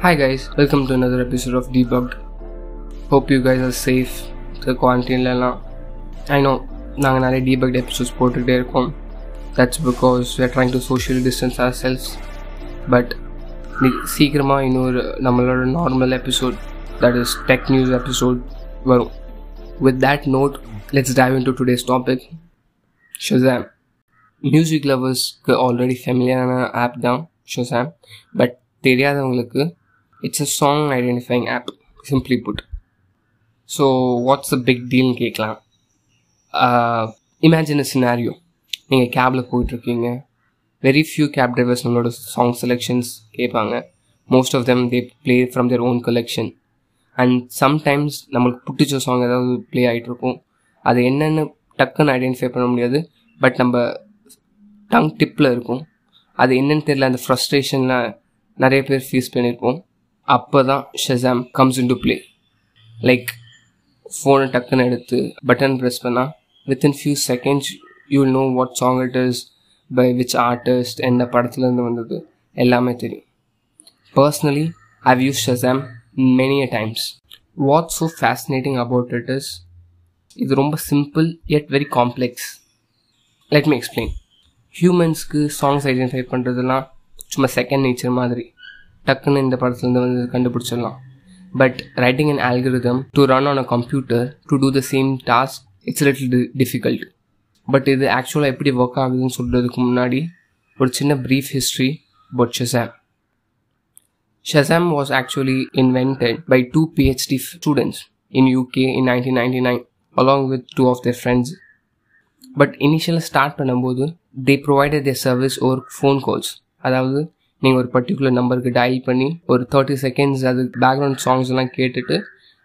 Hi guys, welcome to another episode of Debugged. Hope you guys are safe. The quarantine எல்லாம் I know நாங்கள் நிறைய டீபக்ட் episodes போட்டுக்கிட்டே இருக்கோம் that's because we are trying to socially distance ourselves but சீக்கிரமாக இன்னொரு நம்மளோட normal episode that is tech news episode வரும் with that note let's dive into today's topic Shazam music லவர்ஸ்க்கு already ஃபெமிலியரான app தான் Shazam but தெரியாதவங்களுக்கு it's a song identifying app simply put so what's a big டீல்னு கேட்கலாம். Imagine scenario நீங்கள் கேபில் போயிட்டுருக்கீங்க. Very few cab drivers நம்மளோட song selections கேட்பாங்க. Most of them they play from their own collection and sometimes நம்மளுக்கு பிடிச்ச song ஏதாவது play ஆகிட்டுருக்கும் அது என்னென்னு டக்குன்னு ஐடென்டிஃபை பண்ண முடியாது. பட் நம்ம டங் டிப்பில் இருக்கும். அது என்னென்னு தெரியல அந்த ஃப்ரஸ்ட்ரேஷனில் நிறைய பேர் ஃபீஸ் பண்ணியிருப்போம் அப்போ தான் Shazam comes in to play like ஃபோனை டக்குன்னு எடுத்து பட்டன் ப்ரெஸ் பண்ணால் within few seconds you will know what song it is by which artist எந்த படத்துலேருந்து வந்தது எல்லாமே தெரியும். Personally I've use Shazam many a times what so fascinating about it is இது ரொம்ப simple yet very complex let me explain ஹியூமன்ஸ்க்கு songs identify பண்ணுறதுலாம் சும்மா second nature மாதிரி. டக்குன்னு இந்த படத்துலேருந்து வந்து கண்டுபிடிச்சிடலாம். But writing and algorithm to run on a computer to do the same task it's little difficult but இது ஆக்சுவலாக எப்படி ஒர்க் ஆகுதுன்னு சொல்கிறதுக்கு முன்னாடி ஒரு சின்ன brief history but Shazam Shazam was actually invented by two by two PhD students in UK in 1999 along with two of their friends. But இனிஷியலாக start பண்ணும்போது they provided their service over phone calls அதாவது நீங்கள் ஒரு particular நம்பருக்கு dial பண்ணி ஒரு thirty seconds அது background songs எல்லாம் கேட்டுட்டு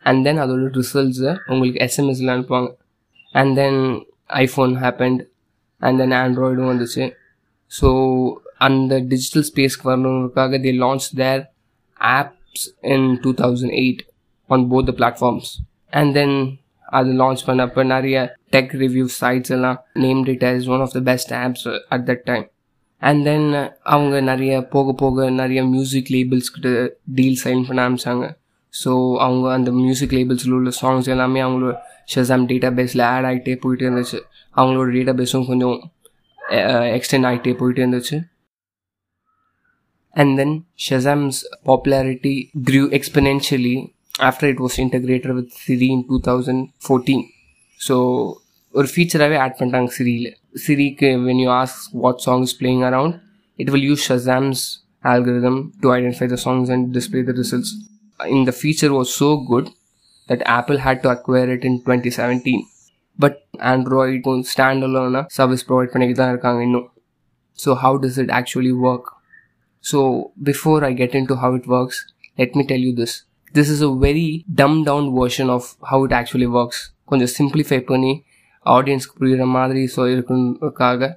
அண்ட் தென் அதோட ரிசல்ட்ஸை உங்களுக்கு எஸ்எம்எஸில் அனுப்புவாங்க. And then iPhone happened and then ஆண்ட்ராய்டும் வந்துச்சு. ஸோ அந்த டிஜிட்டல் ஸ்பேஸ்க்கு வரணுங்கிறதுக்காக they launch their apps in two thousand eight on both the platforms and then அது லான்ச் பண்ணப்போ நிறைய டெக் ரிவ்யூ சைட்ஸ் எல்லாம் named it as one of the best apps at that time and then அவங்க நிறைய போக போக நிறைய music labels கிட்ட டீல் சைன் பண்ண ஆரம்பித்தாங்க ஸோ அவங்க அந்த மியூசிக் லேபிள்ஸில் உள்ள சாங்ஸ் எல்லாமே அவங்களோட ஷெசாம் டேட்டா பேஸில் ஆட் ஆகிட்டே போயிட்டே இருந்துச்சு. அவங்களோட டேட்டா பேஸும் கொஞ்சம் எக்ஸ்டெண்ட் ஆகிட்டே போயிட்டே இருந்துச்சு. And then Shazam's popularity Shazam's popularity grew exponentially after it was integrated with Siri in 2014. So ஒரு ஃபீச்சராகவே ஆட் பண்ணிட்டாங்க சிரியில் சிரிக்கு when you ask what song is playing around it will use ஷசாம்ஸ் algorithm to identify the songs and display the results. In the feature was so good that Apple had to acquire it in 2017. But Android standalone service provide பண்ணிட்டு தான் இருக்காங்க இன்னும் so how does it actually work? So, before I get into how it works, let me tell you this. This is a very dumbed down version of how it actually works. கொஞ்சம் simplify பண்ணி ஆடியன்ஸ்க்கு புரிகிற மாதிரி so இருக்குன்றதுக்காக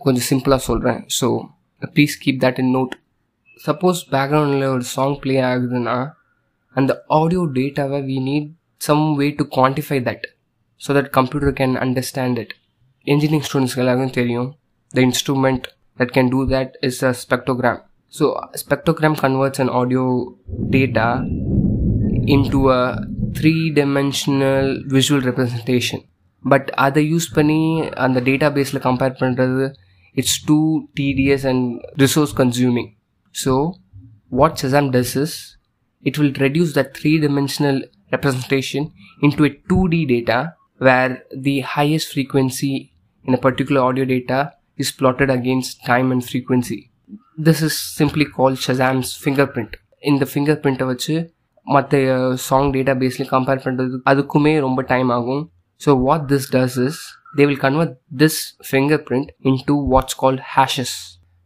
கொஞ்சம் சிம்பிளாக சொல்கிறேன் so please keep that in note suppose பேக்ரவுண்டில் ஒரு சாங் ப்ளே ஆகுதுன்னா அந்த ஆடியோ டேட்டாவை we need some way to quantify that so that computer can understand it engineering ஸ்டூடெண்ட்ஸ்க்கு எல்லாருக்கும் தெரியும் the instrument that can do that is a ஸ்பெக்டோகிராம் So spectrogram converts an audio data into a three-dimensional visual representation. But அதை use பண்ணி அந்த data பேஸில் compare பண்ணுறது it's too tedious and resource consuming so what Shazam does is it will reduce that three-dimensional representation into a 2D data where the highest frequency in a particular audio data is plotted against time and frequency. This is simply call Shazam's fingerprint இந்த finger பிரிண்ட்டை வச்சு மற்ற song data பேஸ்லேயும் compare பண்ணுறது அதுக்குமே ரொம்ப time ஆகும் so what this does is they will convert this finger print in to watts call hashes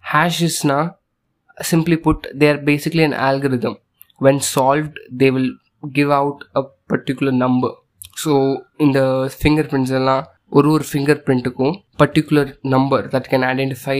ஹேஷஸ்னா simply put they are basically an algorithm when solved they will give out a particular number so இந்த finger prints எல்லாம் ஒரு ஒரு finger பிரிண்ட்டுக்கும் particular number that can identify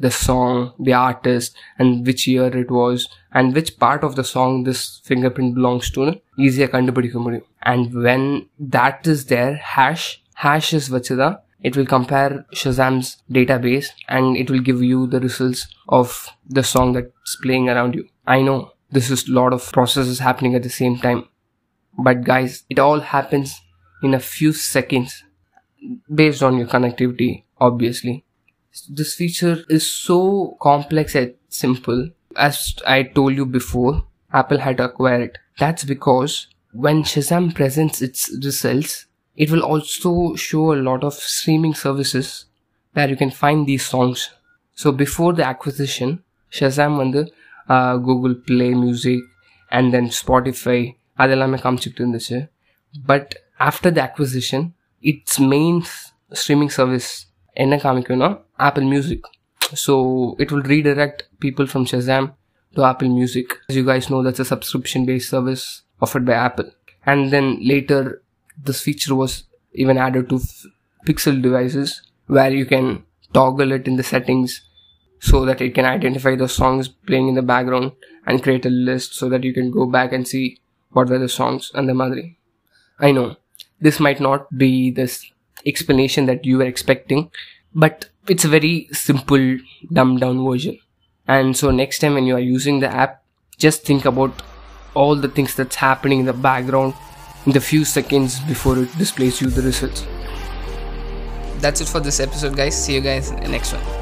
the song, the artist, and which year it was, and which part of the song this fingerprint belongs to, easier கண்டுபிடிக்க முடியும் and when that is there, hash, hash is Vachida. It will compare Shazam's database and it will give you the results of the song that's playing around you. I know this is a lot of processes happening at the same time. But guys, it all happens in a few seconds based on your connectivity, obviously. This feature is so complex and simple. As I told you before, Apple had acquired it. That's because when Shazam presents its results, it will also show a lot of streaming services where you can find these songs. So before the acquisition, Shazam வந்து Google play music and then Spotify அதெல்லாமே காமிச்சிக்கிட்டு இருந்துச்சு but after the acquisition it's main streaming service என்ன காமிக்கும்னா apple music so it will redirect people from Shazam to Apple Music. As you guys know, that's a subscription based service offered by Apple. And then later, this feature was even added to f- Pixel devices where you can toggle it in the settings so that it can identify the songs playing in the background and create a list so that you can go back and see what were the songs and the madri. I know this might not be this explanation that you were expecting, but it's a very simple, dumbed down version. And so next time when you are using the app, just think about all the things that's happening in the background in the few seconds before it displays you the results. That's it for this episode, guys. See you guys in the next one.